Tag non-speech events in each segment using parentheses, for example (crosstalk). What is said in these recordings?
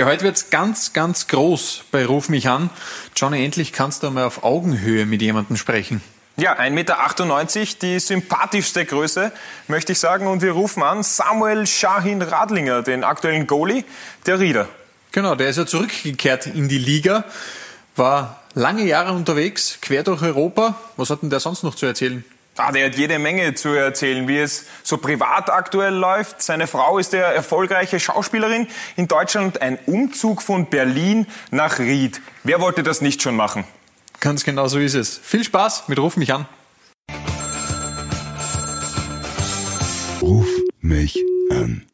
Ja, heute wird's ganz, ganz groß bei Ruf mich an. Johnny, endlich kannst du einmal auf Augenhöhe mit jemandem sprechen. Ja, 1,98 Meter, die sympathischste Größe, möchte ich sagen. Und wir rufen an Samuel Shahin Radlinger, den aktuellen Goalie der Rieder. Genau, der ist ja zurückgekehrt in die Liga, war lange Jahre unterwegs, quer durch Europa. Was hat denn der sonst noch zu erzählen? Ah, der hat jede Menge zu erzählen, wie es so privat aktuell läuft. Seine Frau ist der erfolgreiche Schauspielerin in Deutschland. Ein Umzug von Berlin nach Ried. Wer wollte das nicht schon machen? Ganz genau so ist es. Viel Spaß mit Ruf mich an. Ruf mich an.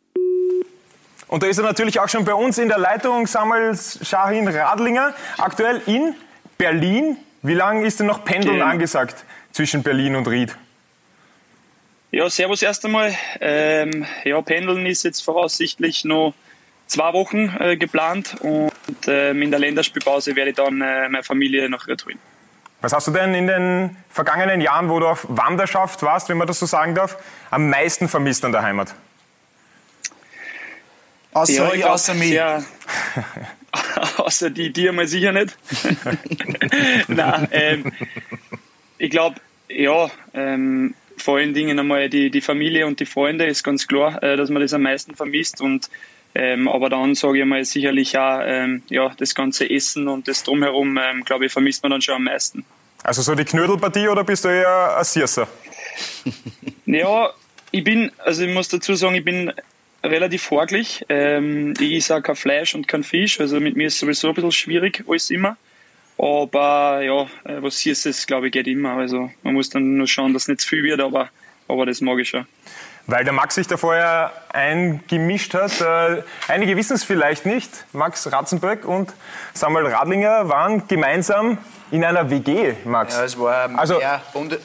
Und da ist er natürlich auch schon bei uns in der Leitung, Samuel Shahin Radlinger, aktuell in Berlin. Wie lange ist denn noch Pendeln angesagt zwischen Berlin und Ried? Ja, servus erst einmal. Ähm, ja, Pendeln ist jetzt voraussichtlich noch zwei Wochen äh, geplant und ähm, in der Länderspielpause werde ich dann äh, meine Familie nach Ried holen. Was hast du denn in den vergangenen Jahren, wo du auf Wanderschaft warst, wenn man das so sagen darf, am meisten vermisst an der Heimat? Außer, Ja, ich, glaub, außer mich. Ja, (laughs) außer die, die einmal sicher nicht. (laughs) Nein, ähm, ich glaube, ja, ähm, vor allen Dingen einmal die, die Familie und die Freunde ist ganz klar, äh, dass man das am meisten vermisst. Und, ähm, aber dann sage ich mal sicherlich auch ähm, ja, das ganze Essen und das Drumherum, ähm, glaube ich, vermisst man dann schon am meisten. Also so die Knödelpartie oder bist du eher ein Sierser? (laughs) Ja, ich bin, also ich muss dazu sagen, ich bin relativ horglich. Ähm, ich esse auch kein Fleisch und kein Fisch, also mit mir ist sowieso ein bisschen schwierig, alles immer. Aber ja, äh, was hier ist, es, glaube ich, geht immer. Also man muss dann nur schauen, dass es nicht zu viel wird, aber, aber das mag ich schon. Weil der Max sich da vorher eingemischt hat. Äh, einige wissen es vielleicht nicht. Max Ratzenböck und Samuel Radlinger waren gemeinsam in einer WG, Max. Ja, es war Also- ja, Bunde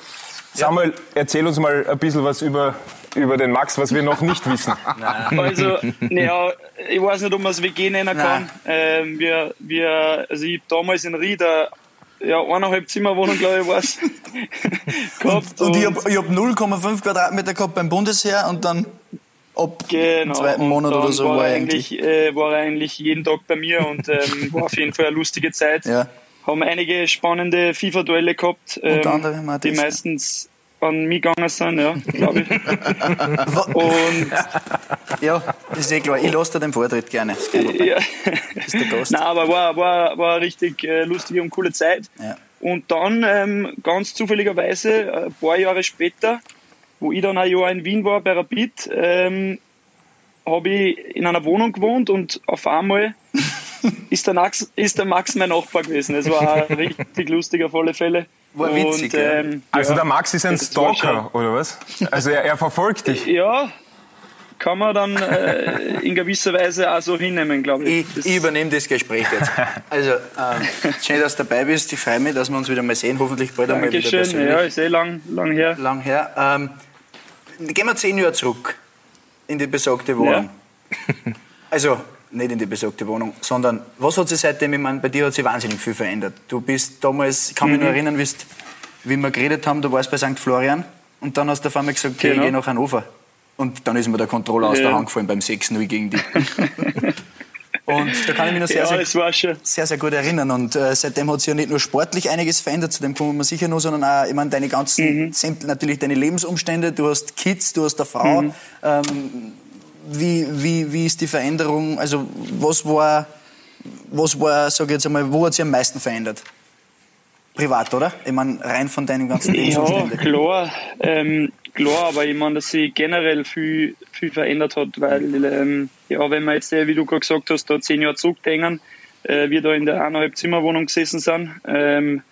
Samuel, erzähl uns mal ein bisschen was über, über den Max, was wir noch nicht wissen. (laughs) Also, naja, ich weiß nicht, ob man es WG nennen kann. Ähm, wir, wir, also ich damals in Ried ja, eineinhalb Zimmerwohnung, glaube ich, war's, (laughs) gehabt. Und ich habe hab 0,5 Quadratmeter gehabt beim Bundesheer und dann ab Genau. dem zweiten Und Monat oder so war, war er ich eigentlich. eigentlich, äh, war er eigentlich jeden Tag bei mir und ähm, war auf jeden Fall eine lustige Zeit. Ja. Haben einige spannende FIFA-Duelle gehabt, ähm, die meistens an mich gegangen sind, ja, glaube ich. (laughs) und Ja, das ist eh klar. Ich lasse dir den Vortritt gerne. Ja, Das ist der Gast. (laughs) Nein, aber war, war, war eine richtig äh, lustige und coole Zeit. Ja. Und dann ähm, ganz zufälligerweise, äh, ein paar Jahre später, wo ich dann ein Jahr in Wien war bei Rapid, ähm, habe ich in einer Wohnung gewohnt und auf einmal ist der, Max, ist der Max mein Nachbar gewesen. Es war (laughs) richtig lustig auf alle Fälle. War witzig, und, ja. ähm, Also ja, der Max ist ein Stalker, oder was? Also er, er verfolgt dich. Ja, kann man dann äh, in gewisser Weise auch so hinnehmen, glaube ich. Ich, ich übernehme das Gespräch jetzt. (laughs) Also, ähm, schön, dass du dabei bist. Ich freue mich, dass wir uns wieder mal sehen. Hoffentlich bald einmal wieder Dankeschön. persönlich. Ja, ist eh lang, lang her. Lang her. Ähm, gehen wir zehn Jahre zurück in die besagte Wohnung. Also, nicht in die besagte Wohnung, sondern was hat sich seitdem, ich meine, bei dir hat sich wahnsinnig viel verändert. Du bist damals, ich kann mich Mhm. nur erinnern, wie wir geredet haben, du warst bei St. Florian und dann hast du auf einmal gesagt, okay, Genau. ich gehe nach Hannover. Und dann ist mir der Controller aus Ja. der Hand gefallen beim 6-0 gegen die. (laughs) und da kann ich mich noch sehr, Ja, sehr, schon. sehr, sehr gut erinnern. Und äh, seitdem hat sich ja nicht nur sportlich einiges verändert, zu dem kommen wir sicher noch, sondern auch, ich meine, deine ganzen, Mhm. natürlich deine Lebensumstände. Du hast Kids, du hast eine Frau. Mhm. Ähm, wie, wie, wie ist die Veränderung? Also, was war, was war, sag ich jetzt einmal, wo hat sich am meisten verändert? Privat, oder? Ich meine, rein von deinen ganzen Ja, Lebensumständen. klar. Ähm, klar, aber ich meine, dass sich generell viel, viel verändert hat, weil, ähm, ja, wenn wir jetzt, äh, wie du gerade gesagt hast, da zehn Jahre zurückdenken, äh, wir da in der eineinhalb Zimmerwohnung gesessen sind. Ähm,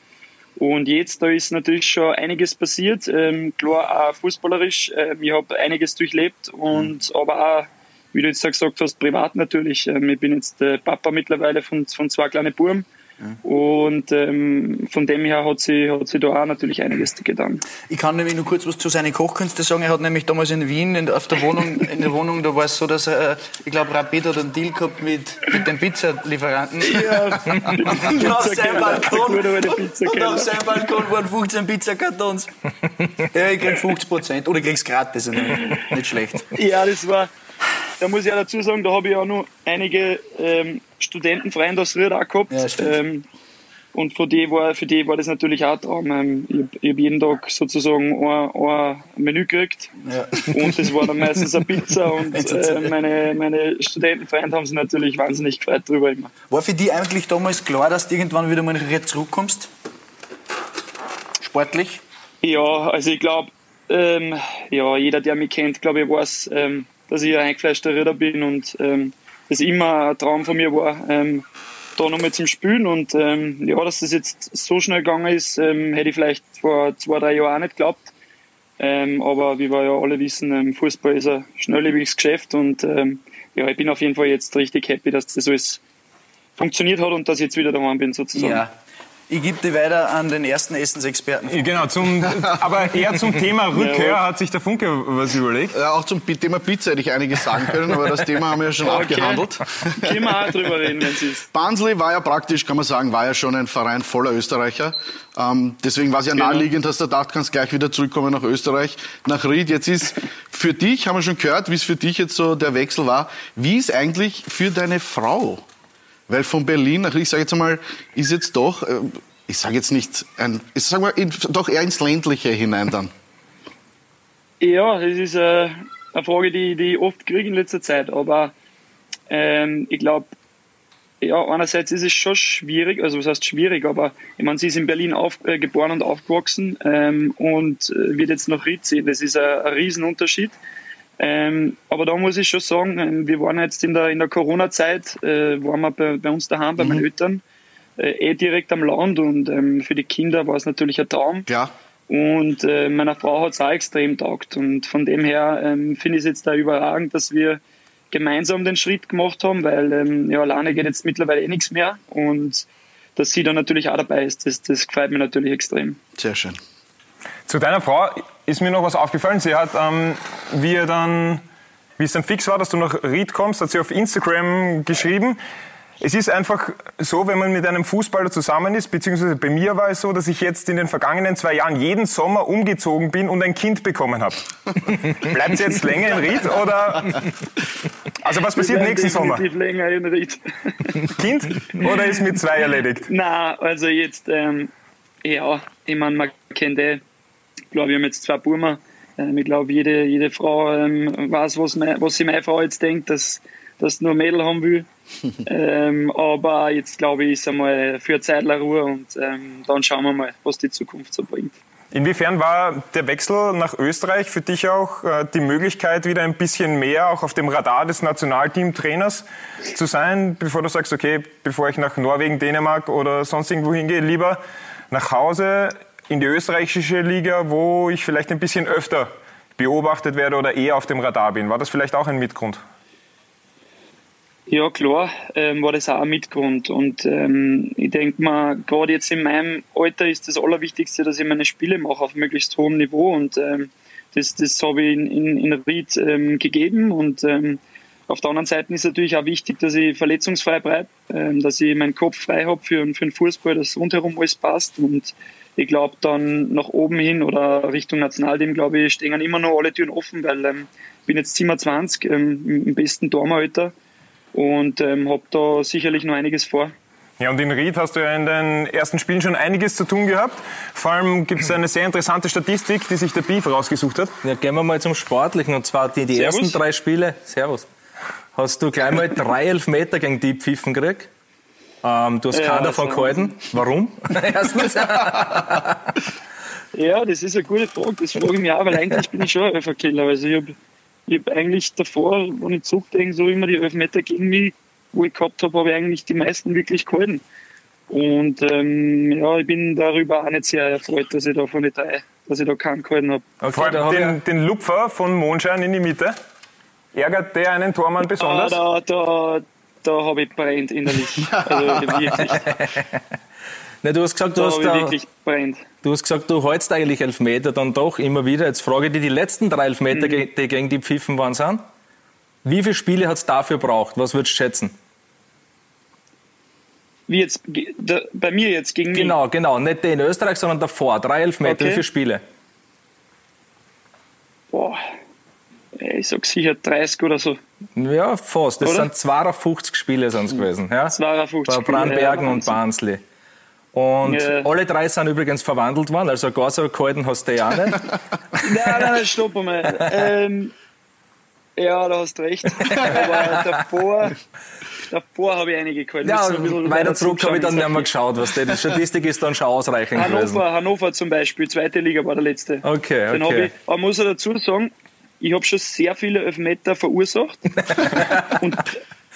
und jetzt, da ist natürlich schon einiges passiert. Ähm, klar, auch fußballerisch. Ähm, ich habe einiges durchlebt und aber auch, wie du jetzt gesagt hast, privat natürlich. Ähm, ich bin jetzt äh, Papa mittlerweile von, von zwei kleinen Buben. Und ähm, von dem her hat sie, hat sie da auch natürlich einiges getan. Ich kann nämlich nur kurz was zu seinen Kochkünsten sagen. Er hat nämlich damals in Wien in, auf der Wohnung, in der Wohnung, da war es so, dass er, ich glaube, Rapid hat einen Deal gehabt mit, mit dem Pizzalieferanten. Ja, (laughs) (laughs) Und auf seinem Balkon, und, auf seinem Balkon waren 15 Pizzakartons. Ja, ich krieg 50 Prozent. Oder ich krieg's gratis. also Nicht schlecht. Ja, das war, da muss ich auch dazu sagen, da habe ich auch noch einige ähm, Studentenfreunde aus Ried auch gehabt. Ja, ähm, und für die, war, für die war das natürlich auch Traum. Ähm, ich habe hab jeden Tag sozusagen ein, ein Menü gekriegt. Ja. Und das war dann meistens eine Pizza. (laughs) Und äh, meine, meine Studentenfreunde haben sich natürlich wahnsinnig gefreut darüber immer. War für dich eigentlich damals klar, dass du irgendwann wieder mal nach zurückkommst? Sportlich? Ja, also ich glaube, ähm, ja, jeder, der mich kennt, glaube ich, weiß, ähm, dass ich ein eingefleischter Ritter bin und ähm, das immer ein Traum von mir war, ähm, da nochmal zum Spielen. Und ähm, ja, dass das jetzt so schnell gegangen ist, ähm, hätte ich vielleicht vor zwei, drei Jahren auch nicht geglaubt. Ähm, aber wie wir ja alle wissen, ähm, Fußball ist ein schnelllebiges Geschäft und ähm, ja, ich bin auf jeden Fall jetzt richtig happy, dass das alles funktioniert hat und dass ich jetzt wieder daheim bin sozusagen. Ja. Ich gebe die weiter an den ersten Essensexperten. Genau, zum, aber eher zum Thema (laughs) Rückkehr hat sich der Funke was überlegt. Ja, auch zum Thema Pizza hätte ich einiges sagen können, aber das Thema haben wir ja schon Okay. abgehandelt. Können wir auch drüber reden, wenn es ist. Barnsley war ja praktisch, kann man sagen, war ja schon ein Verein voller Österreicher. Ähm, deswegen war es ja Genau. naheliegend, dass du dacht, kannst gleich wieder zurückkommen nach Österreich, nach Ried. Jetzt ist für dich, haben wir schon gehört, wie es für dich jetzt so der Wechsel war. Wie ist eigentlich für deine Frau? Weil von Berlin nach ich sage jetzt einmal, ist jetzt doch, äh, ich sage jetzt nicht, ein, ich sage mal, doch eher ins Ländliche hinein dann. Ja, das ist äh, eine Frage, die, die ich oft kriege in letzter Zeit. Aber ähm, ich glaube, ja, einerseits ist es schon schwierig, also was heißt schwierig, aber ich meine, sie ist in Berlin auf, äh, geboren und aufgewachsen ähm, und äh, wird jetzt nach Ried ziehen. Das ist ein, ein Riesenunterschied. Ähm, aber da muss ich schon sagen, ähm, wir waren jetzt in der, in der Corona-Zeit, äh, waren wir bei, bei uns daheim, bei meinen Eltern, äh, eh direkt am Land und ähm, für die Kinder war es natürlich ein Traum. Klar. Und äh, meiner Frau hat es auch extrem taugt. Und von dem her ähm, finde ich es jetzt da überragend, dass wir gemeinsam den Schritt gemacht haben, weil ähm, ja, alleine geht jetzt mittlerweile eh nichts mehr. Und dass sie dann natürlich auch dabei ist, das, das gefällt mir natürlich extrem. Sehr schön. Zu deiner Frau ist mir noch was aufgefallen. Sie hat, ähm, wie, er dann, wie es dann fix war, dass du nach Ried kommst, hat sie auf Instagram geschrieben. Es ist einfach so, wenn man mit einem Fußballer zusammen ist, beziehungsweise bei mir war es so, dass ich jetzt in den vergangenen zwei Jahren jeden Sommer umgezogen bin und ein Kind bekommen habe. (laughs) Bleibt sie jetzt länger in Ried oder? Also was passiert nächsten Sommer? länger in Ried. (laughs) Kind oder ist mit zwei erledigt? Na, also jetzt, ähm, ja, ich meine, man kennt eh, ich glaube, wir haben jetzt zwei Burmer. Ähm, ich glaube, jede, jede Frau ähm, weiß, was, mein, was sie meine Frau jetzt denkt, dass, dass nur ein Mädel haben will. (laughs) ähm, aber jetzt glaube ich, ist einmal für eine Zeit lang Ruhe und ähm, dann schauen wir mal, was die Zukunft so bringt. Inwiefern war der Wechsel nach Österreich für dich auch äh, die Möglichkeit, wieder ein bisschen mehr auch auf dem Radar des Nationalteamtrainers zu sein, bevor du sagst, okay, bevor ich nach Norwegen, Dänemark oder sonst irgendwo hingehe, lieber nach Hause in die österreichische Liga, wo ich vielleicht ein bisschen öfter beobachtet werde oder eher auf dem Radar bin. War das vielleicht auch ein Mitgrund? Ja, klar, ähm, war das auch ein Mitgrund. Und ähm, ich denke mal, gerade jetzt in meinem Alter ist das Allerwichtigste, dass ich meine Spiele mache auf möglichst hohem Niveau. Und ähm, das, das habe ich in, in, in Ried ähm, gegeben. Und ähm, auf der anderen Seite ist natürlich auch wichtig, dass ich verletzungsfrei bleibe, ähm, dass ich meinen Kopf frei habe für, für den Fußball, dass rundherum alles passt. Und ich glaube, dann nach oben hin oder Richtung Nationalteam, glaube ich, stehen immer noch alle Türen offen, weil ähm, ich bin jetzt 27, ähm, im im besten Tormalter und ähm, habe da sicherlich noch einiges vor. Ja, und in Ried hast du ja in den ersten Spielen schon einiges zu tun gehabt. Vor allem gibt es eine sehr interessante Statistik, die sich der Beef rausgesucht hat. Ja, gehen wir mal zum Sportlichen. Und zwar die, die Servus. ersten drei Spiele. Servus. Hast du gleich mal drei Elfmeter gegen die Pfiffen gekriegt? Ähm, du hast Ja, keinen davon war gehalten. Warum? (laughs) Erstens. Ja, das ist eine gute Frage. Das frage ich mich auch, weil eigentlich bin ich schon ein Elferkiller. Also ich habe ich hab eigentlich davor, wenn ich zurückdenke, so immer die Elfmeter gegen mich, wo ich gehabt habe, habe ich eigentlich die meisten wirklich gehalten. Und ähm, ja, ich bin darüber auch nicht sehr erfreut, dass ich da von den drei, dass ich da keinen gehalten habe. Vor Okay, da allem hab ich, den, den Lupfer von Mondschein in die Mitte. Ärgert der einen Tormann Ah, besonders? da da, da habe ich brennt innerlich. Also wirklich, (laughs) Nein, du hast gesagt, du da hast, habe ich da, wirklich brennt. du hast gesagt, du hältst eigentlich Elfmeter dann doch immer wieder. Jetzt frage ich dich, die letzten drei Elfmeter, Mhm. die gegen die Pfiffen waren, sind? Wie viele Spiele hat es dafür braucht? Was würdest du schätzen? Wie jetzt da, bei mir jetzt gegen mich. Genau, genau. Nicht die in Österreich, sondern davor. Drei Elfmeter. Okay. Wie viele Spiele? Boah. Ich sag sicher 30 oder so. Ja, fast. Das Oder? sind 52 Spiele sind's gewesen. Ja? 52 Bei Brandbergen ja, und Barnsley. Und Ja. alle drei sind übrigens verwandelt worden, also gar so gehalten hast du ja auch nicht. (laughs) Nein, nein, stopp einmal. Ähm, ja, da hast du recht. Aber davor, davor habe ich einige gehalten. Ja, ein weiter zurück habe ich dann nicht mehr geschaut. Was die Statistik ist dann schon ausreichend gewesen. Hannover, Hannover zum Beispiel, zweite Liga war der letzte. Okay, Den okay. ich, aber muss ich dazu sagen, ich habe schon sehr viele Elfmeter verursacht. (laughs) und,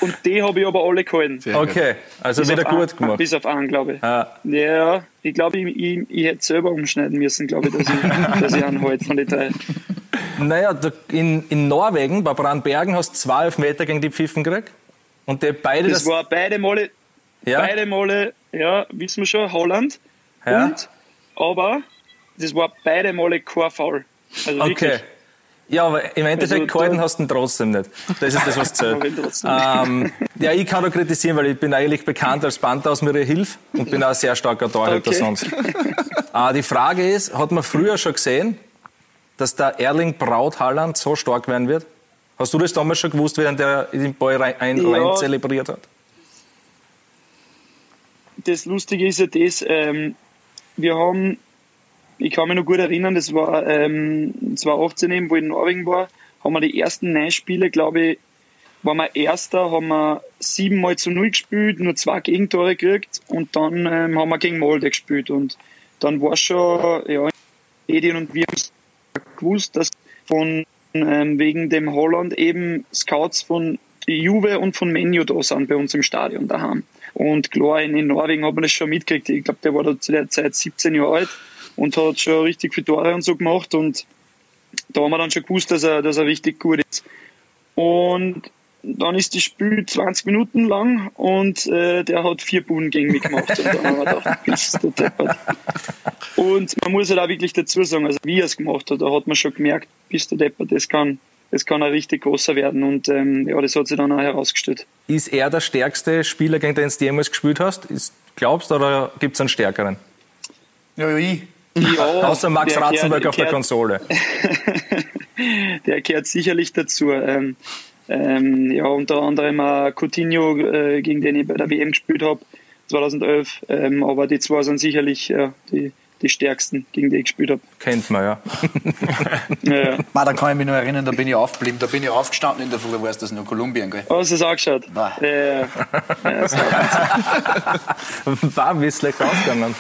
und die habe ich aber alle gehalten. Okay, also Bis wieder gut einen- gemacht. Bis auf einen, glaube ich. Ah. Ja, ich glaube, ich, ich, ich hätte selber umschneiden müssen, glaube ich, dass ich, (laughs) dass ich einen halte von den drei. Naja, in, in Norwegen, bei Brandbergen, hast du zwei Elfmeter gegen die Pfiffen gekriegt. Und die beide Das war beide Male, ja, beide Male, ja, wissen wir schon, Holland. Ja. Und, aber, das war beide Male kein Foul. Also okay. wirklich. Ja, aber im Endeffekt Also, gehalten hast du ihn trotzdem nicht. Das ist das, was (laughs) zählt. Ähm, ja, ich kann da kritisieren, weil ich bin eigentlich bekannt als Panther aus mir Hilfe und bin auch ein sehr starker Torhüter Okay. sonst. Äh, (laughs) die Frage ist, hat man früher schon gesehen, dass der Erling Braut Haaland so stark werden wird? Hast du das damals schon gewusst, während er den Ball rein, ein, Ja. rein zelebriert hat? das Lustige ist ja das, ähm, wir haben, ich kann mich noch gut erinnern, das war ähm, 2018 eben, wo ich in Norwegen war, haben wir die ersten neun Spiele, glaube ich, waren wir Erster, haben wir siebenmal zu null gespielt, nur zwei Gegentore gekriegt und dann ähm, haben wir gegen Molde gespielt und dann war schon, ja, Medien und wir haben gewusst, dass von ähm, wegen dem Holland eben Scouts von Juve und von Menu da sind bei uns im Stadion daheim. Und klar, in, in Norwegen hat man das schon mitgekriegt. Ich glaube, der war da zu der Zeit 17 Jahre alt und hat schon richtig viele Tore und so gemacht. Und da haben wir dann schon gewusst, dass er, dass er richtig gut ist. Und dann ist das Spiel 20 Minuten lang und äh, der hat vier Buden gegen mich gemacht. Und dann haben wir gedacht, (laughs) bist du deppert. Und man muss halt auch wirklich dazu sagen, also wie er es gemacht hat, da hat man schon gemerkt, bist du deppert, das kann, das kann ein richtig großer werden. Und ähm, ja, das hat sich dann auch herausgestellt. Ist er der stärkste Spieler, gegen den du jemals gespielt hast? Ist, glaubst du, oder gibt es einen stärkeren? Ja, ja, ich. Ja, (laughs) Außer Max der Ratzenberg gehört- auf der Konsole. (laughs) der gehört sicherlich dazu. Ähm, ähm, ja, unter anderem auch Coutinho, äh, gegen den ich bei der WM gespielt habe, 2011. Ähm, aber die zwei sind sicherlich äh, die, die stärksten, gegen die ich gespielt habe. Kennt man, ja. (laughs) Ja, ja. Ma, da kann ich mich noch erinnern, da bin ich aufgeblieben, da bin ich aufgestanden in der Früh, weißt du, das noch Kolumbien, gell? Oh, hast du es angeschaut? Nein. Ja, ja. ja, war- War wie schlecht ausgegangen.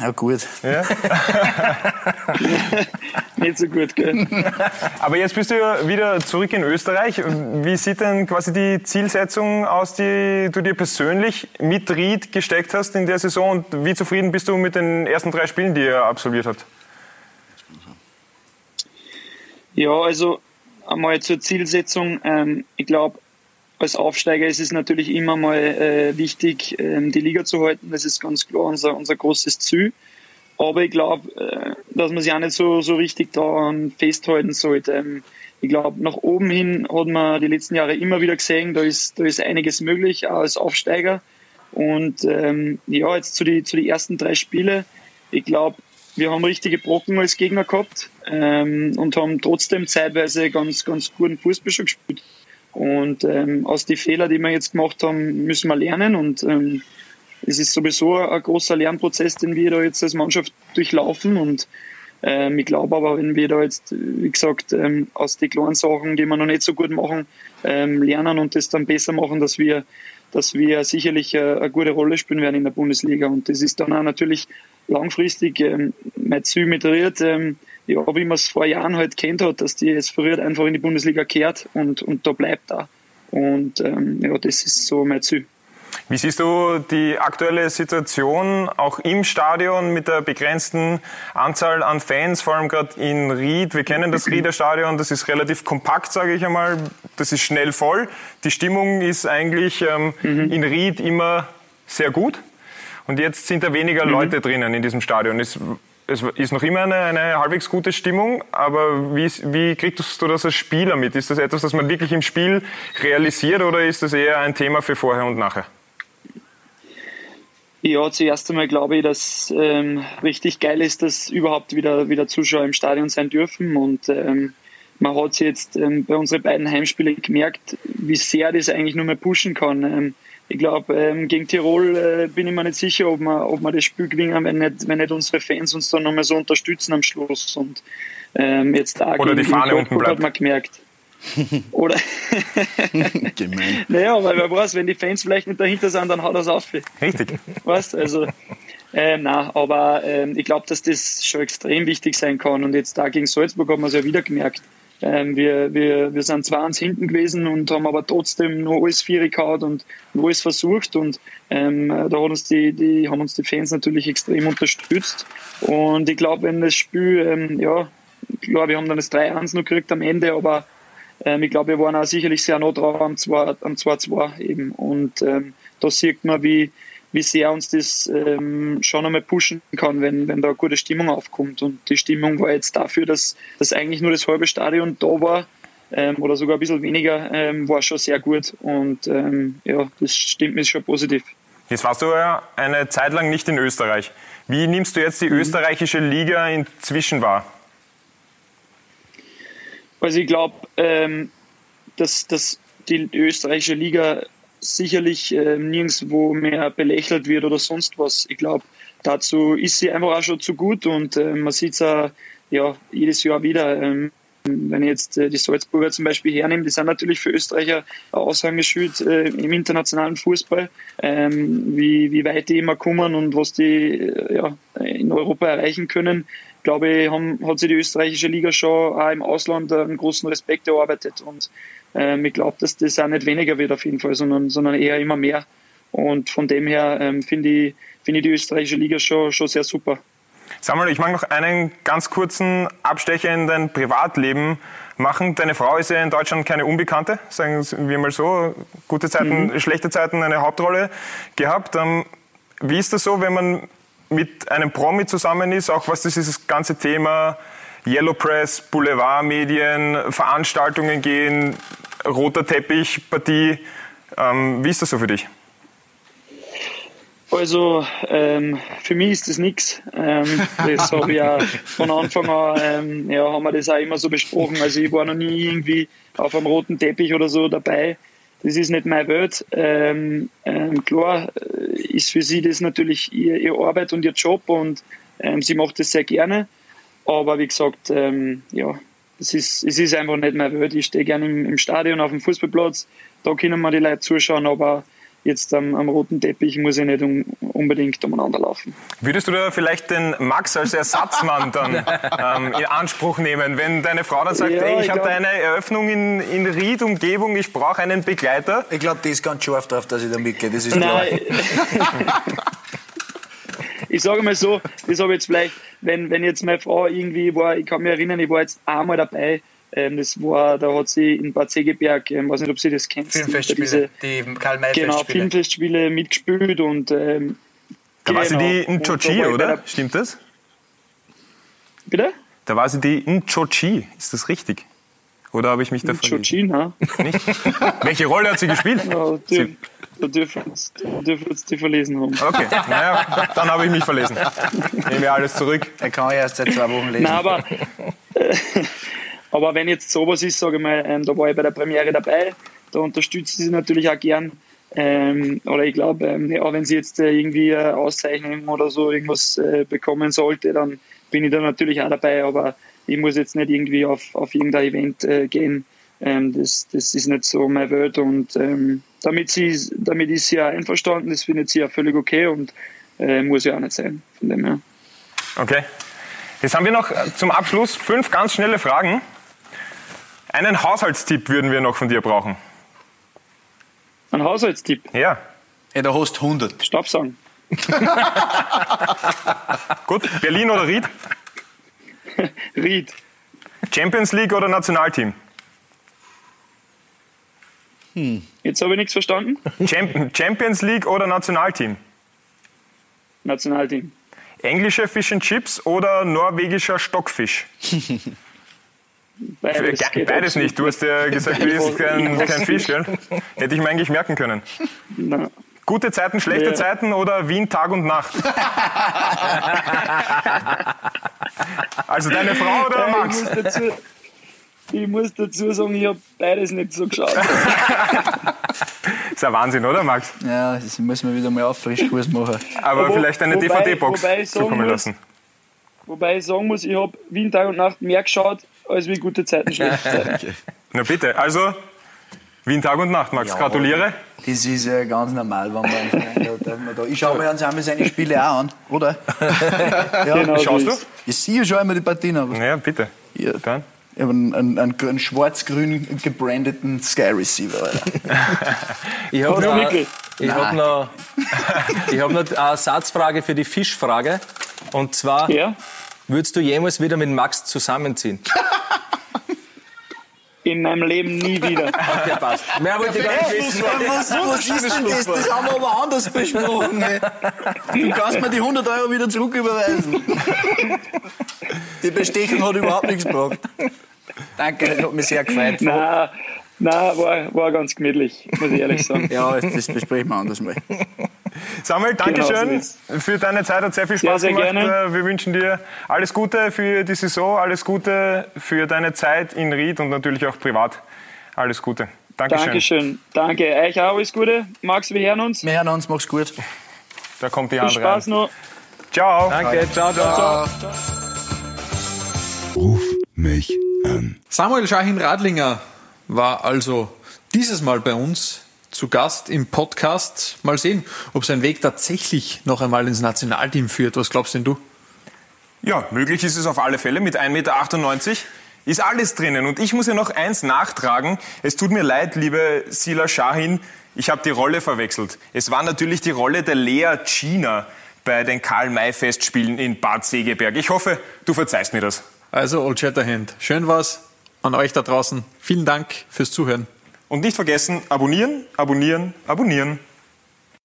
Ja, gut. (laughs) nicht so gut, gell? (laughs) Aber jetzt bist du ja wieder zurück in Österreich. Wie sieht denn quasi die Zielsetzung aus, die du dir persönlich mit Ried gesteckt hast in der Saison? Und wie zufrieden bist du mit den ersten drei Spielen, die er absolviert hat? Ja, also einmal zur Zielsetzung. Ähm, ich glaube, als Aufsteiger ist es natürlich immer mal äh, wichtig, ähm, die Liga zu halten. Das ist ganz klar unser, unser großes Ziel. Aber ich glaube, äh, dass man sich auch nicht so, so richtig daran festhalten sollte. Ähm, ich glaube, nach oben hin hat man die letzten Jahre immer wieder gesehen, da ist, da ist einiges möglich, auch als Aufsteiger. Und ähm, ja, jetzt zu die, zu die ersten drei Spiele. Ich glaube, wir haben richtige Brocken als Gegner gehabt ähm, und haben trotzdem zeitweise ganz, ganz guten Fußball schon gespielt. Und ähm, aus den Fehlern, die wir jetzt gemacht haben, müssen wir lernen. Und ähm, es ist sowieso ein großer Lernprozess, den wir da jetzt als Mannschaft durchlaufen. Und ähm, ich glaube aber, wenn wir da jetzt, wie gesagt, ähm, aus den kleinen Sachen, die wir noch nicht so gut machen, ähm, lernen und das dann besser machen, dass wir, dass wir sicherlich äh, eine gute Rolle spielen werden in der Bundesliga. Und das ist dann auch natürlich langfristig ähm, mein Ziel mit Ried, ähm, ja, wie man es vor Jahren halt kennt hat, dass die jetzt früher einfach in die Bundesliga kehrt und, und da bleibt da. Und ähm, ja, das ist so mein Ziel. Wie siehst du die aktuelle Situation auch im Stadion mit der begrenzten Anzahl an Fans, vor allem gerade in Ried? Wir kennen das Rieder Stadion, das ist relativ kompakt, sage ich einmal. Das ist schnell voll. Die Stimmung ist eigentlich ähm, in Ried immer sehr gut. Und jetzt sind da weniger Leute drinnen in diesem Stadion. Es, es ist noch immer eine, eine halbwegs gute Stimmung, aber wie, wie kriegst du das als Spieler mit? Ist das etwas, das man wirklich im Spiel realisiert oder ist das eher ein Thema für vorher und nachher? Ja, zuerst einmal glaube ich, dass ähm, richtig geil ist, dass überhaupt wieder, wieder Zuschauer im Stadion sein dürfen und ähm, man hat jetzt ähm, bei unseren beiden Heimspielen gemerkt, wie sehr das eigentlich nur mehr pushen kann. Ich glaube, ähm, gegen Tirol äh, bin ich mir nicht sicher, ob wir, ob wir das Spiel gewinnen, wenn nicht, wenn nicht unsere Fans uns dann nochmal so unterstützen am Schluss. Und ähm, jetzt auch Oder die gegen Fahne unten bleibt. hat man gemerkt. Oder (laughs) Gemein. naja, weil wer weiß, wenn die Fans vielleicht nicht dahinter sind, dann haut das auf. Richtig. Weißt also, ähm, nein, aber ähm, ich glaube, dass das schon extrem wichtig sein kann. Und jetzt da gegen Salzburg haben wir es ja wieder gemerkt. Ähm, wir, wir, wir sind zwar ans hinten gewesen und haben aber trotzdem noch alles vier gehauen und alles versucht. Und ähm, da hat uns die, die, haben uns die Fans natürlich extrem unterstützt. Und ich glaube, wenn das Spiel, ähm, ja, klar, wir haben dann das 3-1 noch gekriegt am Ende, aber ähm, ich glaube, wir waren auch sicherlich sehr nah 2 am 2-2 eben. Und ähm, da sieht man, wie, wie sehr uns das ähm, schon einmal pushen kann, wenn, wenn da eine gute Stimmung aufkommt. Und die Stimmung war jetzt dafür, dass, dass eigentlich nur das halbe Stadion da war, ähm, oder sogar ein bisschen weniger, ähm, war schon sehr gut. Und ähm, ja, das stimmt mir schon positiv. Jetzt warst du ja eine Zeit lang nicht in Österreich. Wie nimmst du jetzt die österreichische Liga inzwischen wahr? Also ich glaube, ähm, dass, dass die österreichische Liga sicherlich ähm, nirgendwo mehr belächelt wird oder sonst was. Ich glaube, dazu ist sie einfach auch schon zu gut und äh, man sieht es ja, jedes Jahr wieder. Ähm, wenn ich jetzt äh, die Salzburger zum Beispiel hernehme, die sind natürlich für Österreicher Aushängeschild äh, im internationalen Fußball, ähm, wie, wie weit die immer kommen und was die äh, ja, in Europa erreichen können. Glaube ich, haben, hat sich die österreichische Liga schon auch im Ausland einen großen Respekt erarbeitet und ähm, ich glaube, dass das auch nicht weniger wird auf jeden Fall, sondern, sondern eher immer mehr. Und von dem her ähm, finde ich, finde ich die österreichische Liga schon, schon sehr super. Samuel, ich mag noch einen ganz kurzen Abstecher in dein Privatleben machen. Deine Frau ist ja in Deutschland keine Unbekannte, sagen wir mal so. Gute Zeiten, schlechte Zeiten eine Hauptrolle gehabt. Ähm, Wie ist das so, wenn man mit einem Promi zusammen ist, auch was dieses ganze Thema Yellow Press, Boulevardmedien, Veranstaltungen gehen, roter Teppich, Partie. Ähm, wie ist das so für dich? Also ähm, für mich ist das nichts. Ähm, das habe ich ja von Anfang an, ähm, ja, haben wir das auch immer so besprochen. Also ich war noch nie irgendwie auf einem roten Teppich oder so dabei. Das ist nicht meine Welt. Ähm, ähm, klar äh, ist für sie das natürlich ihr, ihr Arbeit und ihr Job und ähm, sie macht das sehr gerne. Aber wie gesagt, ähm, ja, es ist, es ist einfach nicht meine Welt. Ich stehe gerne im, im Stadion auf dem Fußballplatz. Da können wir die Leute zuschauen, aber jetzt am, am roten Teppich muss ich nicht un, unbedingt umeinander laufen. Würdest du da vielleicht den Max als Ersatzmann dann (laughs) ähm, in Anspruch nehmen, wenn deine Frau dann sagt, Ja, ey, ich ich habe glaub- da eine Eröffnung in, in Ried-Umgebung, ich brauche einen Begleiter? Ich glaube, die ist ganz scharf drauf, dass ich da mitgehe. Das ist klar. Nein. (laughs) ich sage mal so, das habe ich jetzt vielleicht, wenn, wenn jetzt meine Frau irgendwie war, ich kann mich erinnern, ich war jetzt einmal dabei, das war, da hat sie in Bad Segeberg, ähm, weiß nicht, ob sie das kennt. Filmfestspiele, die Genau, Karl-May-Festspiele. Filmfestspiele mitgespielt und ähm, Da war sie genau. die in Chochi, ich oder? der- Stimmt das? Bitte? Da war sie die in Chochi, ist das richtig? Oder habe ich mich da verlesen? Chochi, ne? Nicht? (laughs) Welche Rolle hat sie gespielt? Ja, die, da dürfen uns- da dürfen uns die verlesen haben. Okay, (laughs) naja, dann habe ich mich verlesen. Nehmen wir alles zurück. Den kann ich erst seit zwei Wochen lesen. Nein, aber, äh, (laughs) aber wenn jetzt sowas ist, sage ich mal, ähm, da war ich bei der Premiere dabei, da unterstützt sie natürlich auch gern. Ähm, oder ich glaube, ähm, ja, wenn sie jetzt äh, irgendwie eine Auszeichnung oder so irgendwas äh, bekommen sollte, dann bin ich da natürlich auch dabei, aber ich muss jetzt nicht irgendwie auf, auf irgendein Event äh, gehen. Ähm, das, das ist nicht so meine Welt und ähm, damit, sie, damit ist sie auch einverstanden, das findet sie ja völlig okay und äh, muss ja auch nicht sein. Von dem her. Okay. Jetzt haben wir noch äh, zum Abschluss fünf ganz schnelle Fragen. Einen Haushaltstipp würden wir noch von dir brauchen. Ein Haushaltstipp, Ja. Ja, da hast du 100. Staubsaugen. (laughs) Gut, Berlin oder Ried? (laughs) Ried. Champions League oder Nationalteam? Jetzt habe ich nichts verstanden. Champ- Champions League oder Nationalteam? Nationalteam. Englische Fish and Chips oder norwegischer Stockfisch? (laughs) Beides, Beides nicht. Du hast ja gesagt, du isst kein, kein Fisch, gell? Hätte ich mir eigentlich merken können. Nein. Gute Zeiten, schlechte Ja. Zeiten oder Wien Tag und Nacht? (laughs) Also deine Frau oder Ich Max? muss dazu, ich muss dazu sagen, ich habe beides nicht so geschaut. (laughs) Ist ein Wahnsinn, oder Max? Ja, das muss man wieder mal auf Frischkurs machen. Aber Wo- vielleicht eine DVD-Box ich zukommen muss- lassen. Wobei ich sagen muss, ich habe Wien Tag und Nacht mehr geschaut, als wie gute Zeiten, schlechte (laughs) Zeiten. Na bitte, also Wien Tag und Nacht, Max. Gratuliere. Das ist ja ganz normal, wenn man man da- Ich schaue mir ganz einmal seine Spiele auch an, oder? (laughs) ja, Genau Schaust du? Ich sehe schon immer die Partien, aber Ja, bitte. Ja. Dann. ich habe einen, einen, einen, einen schwarz-grün gebrandeten Sky Receiver. Alter. Ich habe Ja, noch, ich hab noch, (laughs) ich hab noch eine Satzfrage für die Fischfrage. Und zwar, Ja, würdest du jemals wieder mit Max zusammenziehen? In meinem Leben nie wieder. (laughs) Okay, passt. Mehr wollte ich gar nicht wissen. Was, was ist denn das? Das haben wir aber anders besprochen. ey. Du kannst mir die 100 Euro wieder zurücküberweisen. Die Bestechung hat überhaupt nichts gebracht. Danke, das hat mich sehr gefreut. Nein, nein war, war ganz gemütlich, muss ich ehrlich sagen. Ja, das besprechen wir anders mal. Samuel, Dankeschön Genau für deine Zeit, hat sehr viel Spaß sehr gemacht. gerne. Äh, Wir wünschen dir alles Gute für die Saison, alles Gute für deine Zeit in Ried und natürlich auch privat. Alles Gute. Dankeschön. Dankeschön. Danke. Euch auch alles Gute. Max, wir hören uns. Wir hören uns, mach's gut. Da kommt die Viel Hand Spaß rein. noch. Ciao. Danke, ciao, ciao. Ruf mich an. Samuel Schahin Radlinger war also dieses Mal bei uns zu Gast im Podcast. Mal sehen, ob sein Weg tatsächlich noch einmal ins Nationalteam führt. Was glaubst denn du? Ja, möglich ist es auf alle Fälle. Mit 1,98 Meter ist alles drinnen. Und ich muss ja noch eins nachtragen. Es tut mir leid, liebe Sila Shahin, ich habe die Rolle verwechselt. Es war natürlich die Rolle der Lea China bei den Karl-May-Festspielen in Bad Segeberg. Ich hoffe, du verzeihst mir das. Also, Old Shatterhand, schön war's an euch da draußen. Vielen Dank fürs Zuhören. Und nicht vergessen, abonnieren, abonnieren, abonnieren.